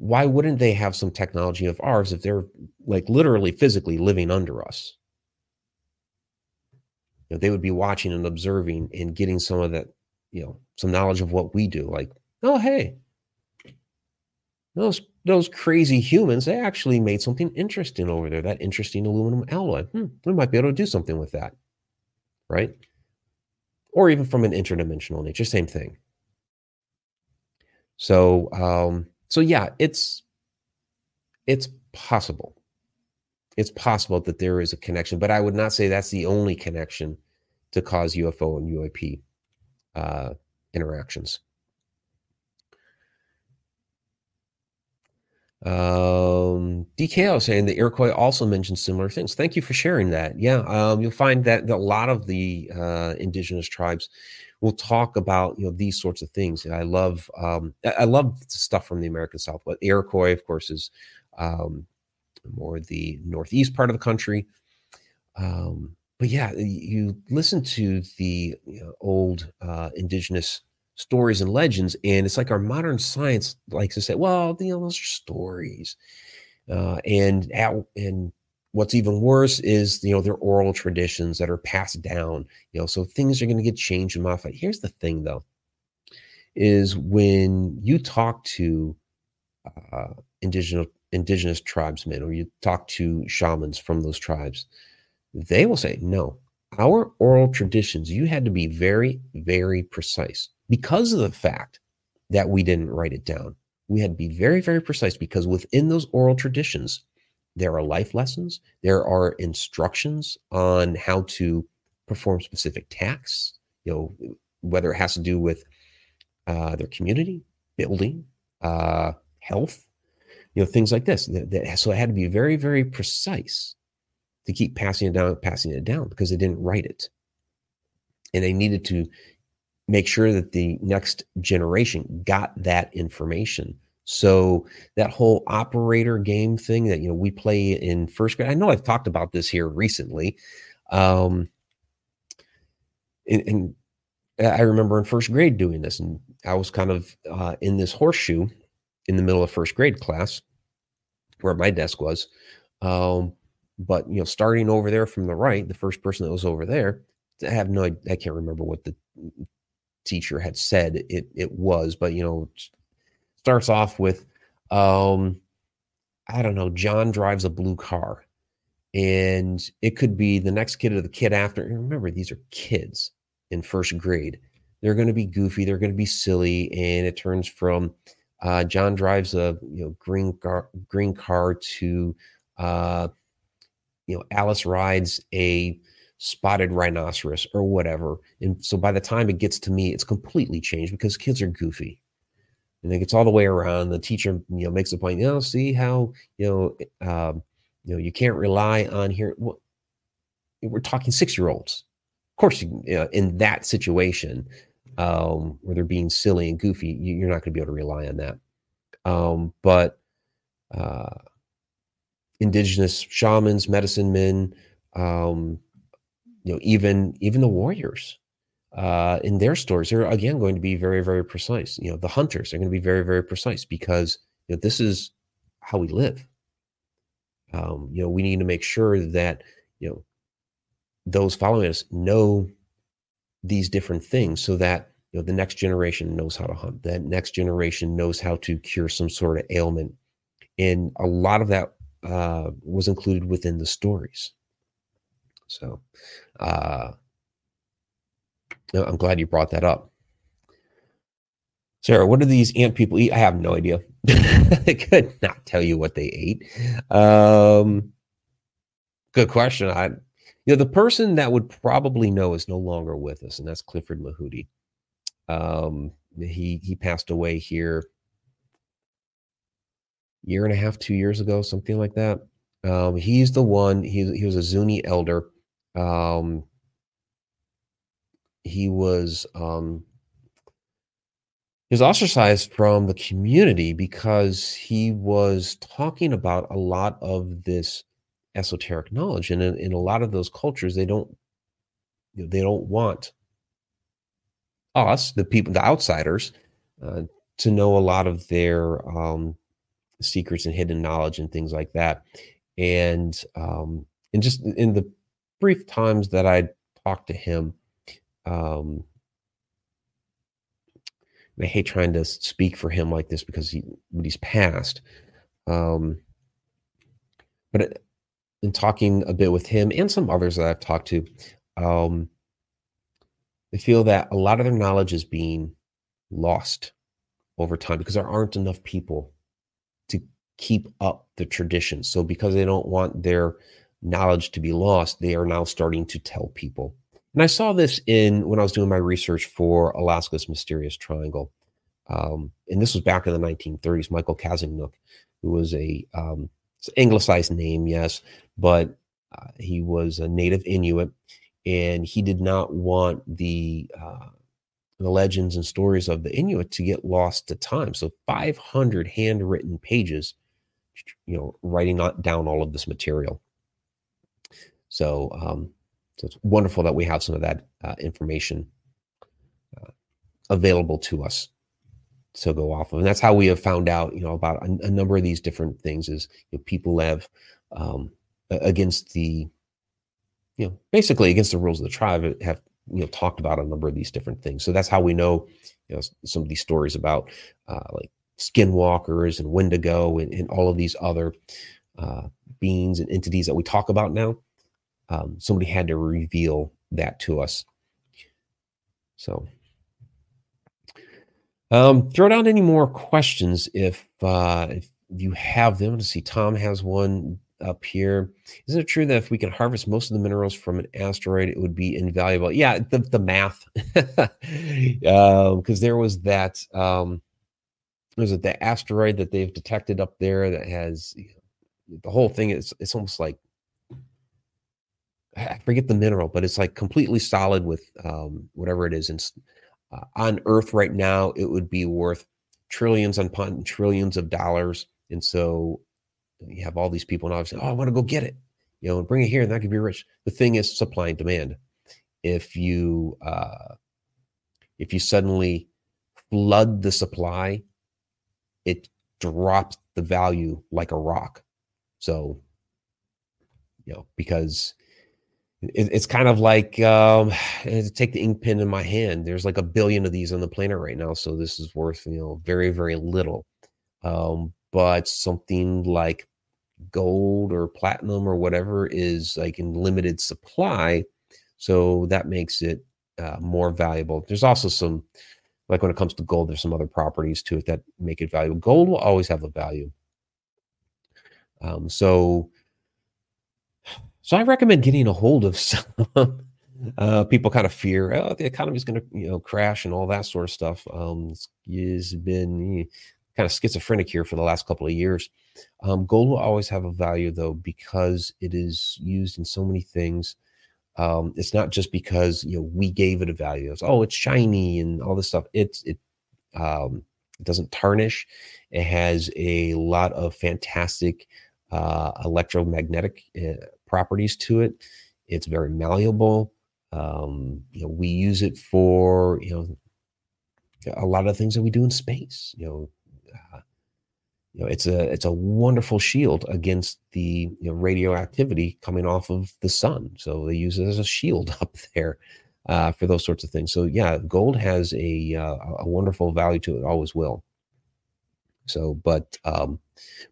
why wouldn't they have some technology of ours if they're like literally physically living under us? You know, they would be watching and observing and getting some of that you know some knowledge of what we do like oh hey those those crazy humans they actually made something interesting over there that interesting aluminum alloy. Hmm, we might be able to do something with that. Right? Or even from an interdimensional nature same thing. So um so yeah it's it's possible. It's possible that there is a connection but i would not say that's the only connection to cause ufo and uap uh, interactions. Um, DKO saying the Iroquois also mentioned similar things. Thank you for sharing that. Yeah, um, you'll find that a lot of the uh, indigenous tribes will talk about you know these sorts of things. I love um, I love stuff from the American South, but Iroquois, of course, is um, more the northeast part of the country. Um, but yeah, you listen to the you know, old uh, indigenous stories and legends, and it's like our modern science likes to say, well, you know, those are stories. Uh, and at, and what's even worse is you know they're oral traditions that are passed down. You know, so things are going to get changed and modified. Here's the thing, though, is when you talk to uh, indigenous indigenous tribesmen or you talk to shamans from those tribes they will say, no, our oral traditions, you had to be very, very precise because of the fact that we didn't write it down. We had to be very, very precise because within those oral traditions, there are life lessons, there are instructions on how to perform specific tasks, you know, whether it has to do with uh, their community, building, uh, health, you know, things like this—that So it had to be very, very precise to keep passing it down, passing it down because they didn't write it. And they needed to make sure that the next generation got that information. So that whole operator game thing that you know we play in first grade. I know I've talked about this here recently. Um, and, and I remember in first grade doing this, and I was kind of uh, in this horseshoe in the middle of first grade class, where my desk was. Um, but you know, starting over there from the right, the first person that was over there, I have no, I can't remember what the teacher had said it it was, but you know, starts off with, um, I don't know, John drives a blue car, and it could be the next kid or the kid after. Remember, these are kids in first grade. They're going to be goofy. They're going to be silly, and it turns from uh, John drives a you know green car green car to uh, you know, Alice rides a spotted rhinoceros or whatever. And so by the time it gets to me, it's completely changed because kids are goofy. And it gets all the way around. The teacher, you know, makes a point, you know, see how, you know, um, You know, you can't rely on here. Well, we're talking six year olds. Of course, you, uh, in that situation um, where they're being silly and goofy, you, are not going to be able to rely on that. Um, but uh, indigenous shamans, medicine men, um, you know, even even the warriors uh, in their stories, they're again going to be very, very precise. You know, the hunters are going to be very, very precise because you know this is how we live. Um, you know, we need to make sure that you know those following us know these different things so that you know the next generation knows how to hunt. That next generation knows how to cure some sort of ailment, and a lot of that uh, was included within the stories. So, uh, I'm glad you brought that up. Sarah, what do these ant people eat? I have no idea. [laughs] I could not tell you what they ate. Um, good question. I, you know, the person that would probably know is no longer with us, and that's Clifford Mahooty. Um, he he passed away here year and a half, two years ago, something like that. Um, he's the one. He he was a Zuni elder. Um, he was um, he was ostracized from the community because he was talking about a lot of this esoteric knowledge, and in, in a lot of those cultures, they don't they don't want us, the people, the outsiders, uh, to know a lot of their um, secrets and hidden knowledge and things like that. And um, and just in the brief times that I talked to him, um, I hate trying to speak for him like this because he, he's passed. Um, but in talking a bit with him and some others that I've talked to, um, they feel that a lot of their knowledge is being lost over time because there aren't enough people keep up the tradition. So because they don't want their knowledge to be lost, they are now starting to tell people. And I saw this in when I was doing my research for Alaska's Mysterious Triangle. Um, and this was back in the 1930s. Michael Kazanuk, who was a um, anglicized name, yes, but uh, he was a native Inuit, and he did not want the uh, the legends and stories of the Inuit to get lost to time. So 500 handwritten pages, you know, writing not down all of this material. So um, so it's wonderful that we have some of that uh, information uh, available to us to go off of. And that's how we have found out, you know, about a, a number of these different things is you know, people have um, against the, you know, basically against the rules of the tribe have, you know, talked about a number of these different things. So that's how we know, you know, some of these stories about uh, like skinwalkers and wendigo and, and all of these other uh, beings and entities that we talk about now um, somebody had to reveal that to us. So, um, throw down any more questions if uh, if you have them. To see, Tom has one up here. Is it true that if we can harvest most of the minerals from an asteroid, it would be invaluable? Yeah, the the math, because [laughs] um, there was that. Um, it the asteroid that they've detected up there that has the whole thing? Is it's almost like I forget the mineral, but it's like completely solid with um, whatever it is. And uh, on Earth right now, it would be worth trillions upon trillions of dollars. And so you have all these people now saying, "Oh, I want to go get it," you know, and bring it here, and that could be rich. The thing is supply and demand. If you uh, if you suddenly flood the supply, it drops the value like a rock. So, you know, because it's kind of like um, [sighs] take the ink pen in my hand. There's like a billion of these on the planet right now, so this is worth you know very very little. Um, but something like gold or platinum or whatever is like in limited supply, so that makes it uh, more valuable. There's also some like when it comes to gold, there's some other properties to it that make it valuable. Gold will always have a value. Um, so so I recommend getting a hold of [laughs] some. Uh, people kind of fear, oh, the economy is going to, you know, crash and all that sort of stuff. Um, it's been kind kind of schizophrenic here for the last couple of years. Um, gold will always have a value though because it is used in so many things. Um, it's not just because you know we gave it a value. It's oh, it's shiny and all this stuff. It's it um, it doesn't tarnish. It has a lot of fantastic uh, electromagnetic uh, properties to it. It's very malleable. Um, you know, we use it for you know a lot of things that we do in space. You know, uh, you know, it's a it's a wonderful shield against the you know, radioactivity coming off of the sun. So they use it as a shield [laughs] up there uh, for those sorts of things. So yeah, gold has a uh, a wonderful value to it, always will. So, but um,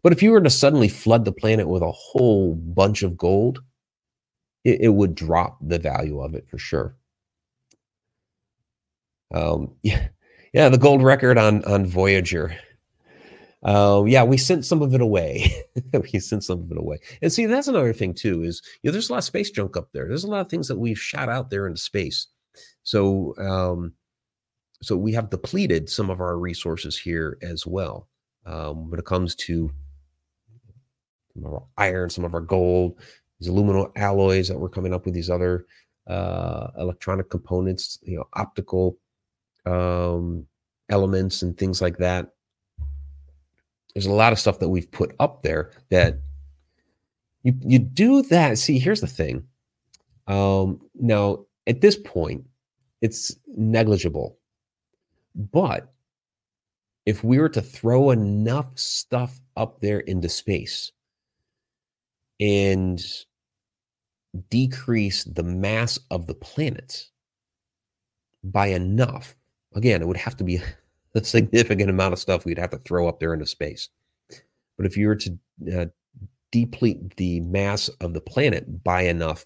but if you were to suddenly flood the planet with a whole bunch of gold, it, it would drop the value of it for sure. Um, yeah, [laughs] yeah, the gold record on on Voyager. Uh, yeah, we sent some of it away. [laughs] we sent some of it away. And see, that's another thing too. Is you know, there's a lot of space junk up there. There's a lot of things that we've shot out there into space. So, um, so we have depleted some of our resources here as well. Um, when it comes to some of our iron, some of our gold, these aluminum alloys that we're coming up with, these other uh, electronic components, you know, optical um, elements and things like that. There's a lot of stuff that we've put up there that you you do that. See, here's the thing. Um, now, at this point, it's negligible. But if we were to throw enough stuff up there into space and decrease the mass of the planet by enough, again, it would have to be a significant amount of stuff we'd have to throw up there into space. But if you were to uh, deplete the mass of the planet by enough,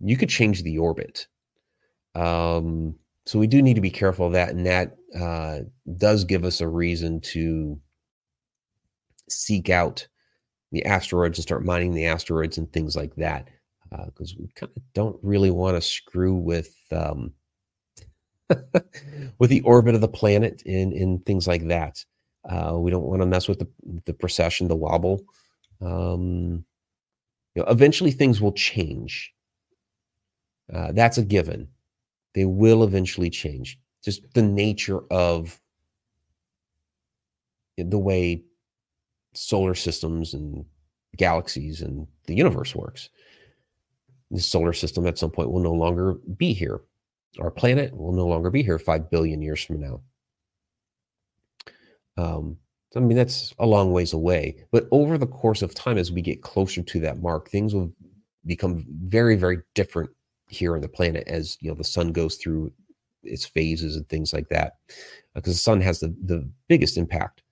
you could change the orbit. Um, so we do need to be careful of that, and that uh, does give us a reason to seek out the asteroids and start mining the asteroids and things like that, because uh, we kind of don't really want to screw with um, with the orbit of the planet and, things like that. Uh, we don't want to mess with the, the precession, the wobble. Um, you know, eventually things will change. Uh, that's a given. They will eventually change. Just the nature of the way solar systems and galaxies and the universe works. The solar system at some point will no longer be here our planet will no longer be here 5 billion years from now. Um, I mean, that's a long ways away. But over the course of time, as we get closer to that mark, things will become very, very different here on the planet as you know the sun goes through its phases and things like that. Because uh, the sun has the, the biggest impact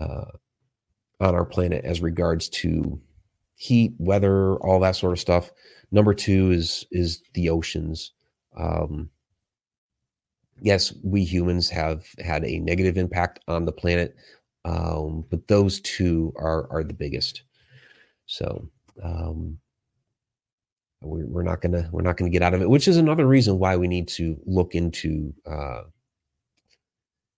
uh, on our planet as regards to heat, weather, all that sort of stuff. Number two is is the oceans. Um, yes, we humans have had a negative impact on the planet, um, but those two are are the biggest. So um, we're, we're not gonna we're not gonna get out of it, which is another reason why we need to look into uh,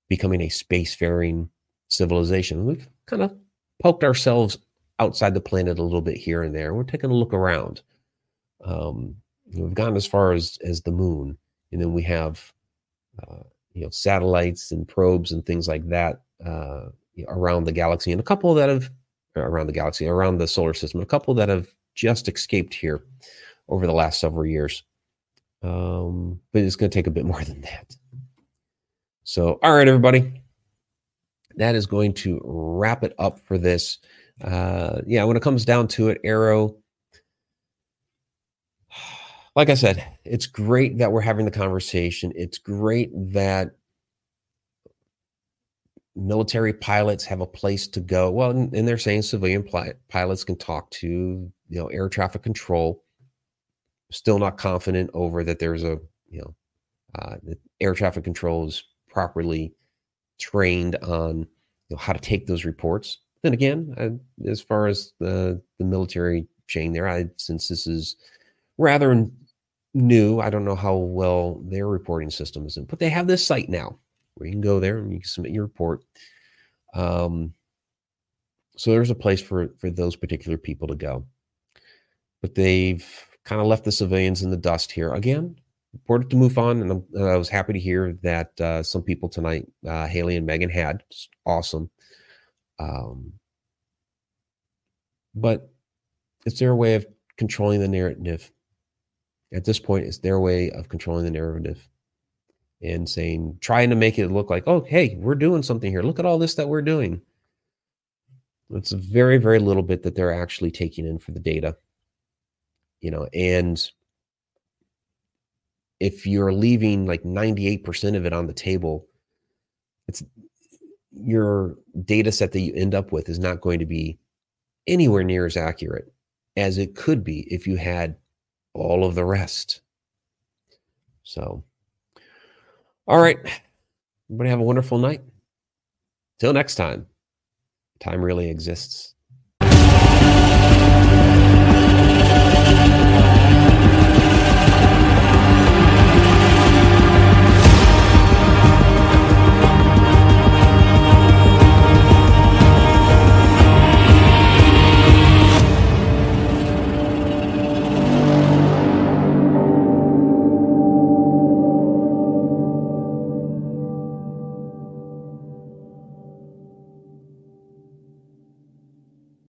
becoming a spacefaring civilization. We've kind of poked ourselves outside the planet a little bit here and there. We're taking a look around. Um, We've gotten as far as as the moon, and then we have uh, you know satellites and probes and things like that uh, around the galaxy, and a couple that have around the galaxy, around the solar system, a couple that have just escaped here over the last several years. Um, but it's going to take a bit more than that. So, all right, everybody, that is going to wrap it up for this. Uh, yeah, when it comes down to it, AARO like I said, it's great that we're having the conversation. It's great that military pilots have a place to go. Well, and, they're saying civilian pilots can talk to you know air traffic control. Still not confident over that there's a you know uh, air traffic control is properly trained on you know, how to take those reports. Then again, I, as far as the the military chain there, I since this is rather new. I don't know how well their reporting system is in, but they have this site now where you can go there and you can submit your report. Um, so there's a place for for those particular people to go, but they've kind of left the civilians in the dust here again. Reported to move on, and i was happy to hear that uh, some people tonight, uh, Haley and Megan, had awesome. Um, but it's their way of controlling the narrative. At this point, it's their way of controlling the narrative and saying, trying to make it look like, oh, hey, we're doing something here. Look at all this that we're doing. It's a very, very little bit that they're actually taking in for the data. You know, and if you're leaving like 98% of it on the table, it's your data set that you end up with is not going to be anywhere near as accurate as it could be if you had all of the rest. So, all right. Everybody have a wonderful night. Till next time, time really exists.